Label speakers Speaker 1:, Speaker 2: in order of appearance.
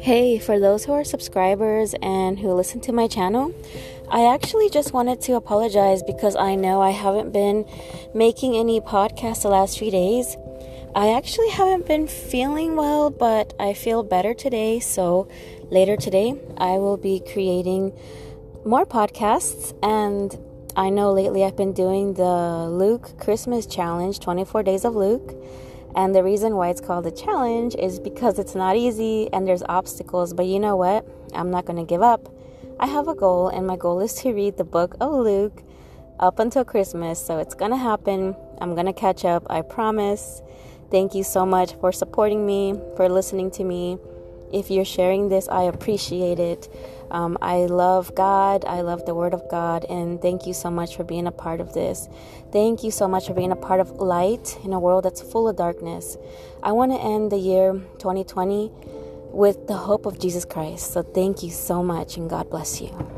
Speaker 1: Hey, for those who are subscribers and who listen to my channel, I actually just wanted to apologize because I know I haven't been making any podcasts the last few days. I actually haven't been feeling well, but I feel better today. So later today, I will be creating more podcasts. And I know lately I've been doing the Luke Christmas Challenge 24 Days of Luke. And the reason why it's called a challenge is because it's not easy and there's obstacles. But you know what? I'm not going to give up. I have a goal, and my goal is to read the book of Luke up until Christmas. So it's going to happen. I'm going to catch up. I promise. Thank you so much for supporting me, for listening to me. If you're sharing this, I appreciate it. Um, I love God. I love the Word of God. And thank you so much for being a part of this. Thank you so much for being a part of light in a world that's full of darkness. I want to end the year 2020 with the hope of Jesus Christ. So thank you so much, and God bless you.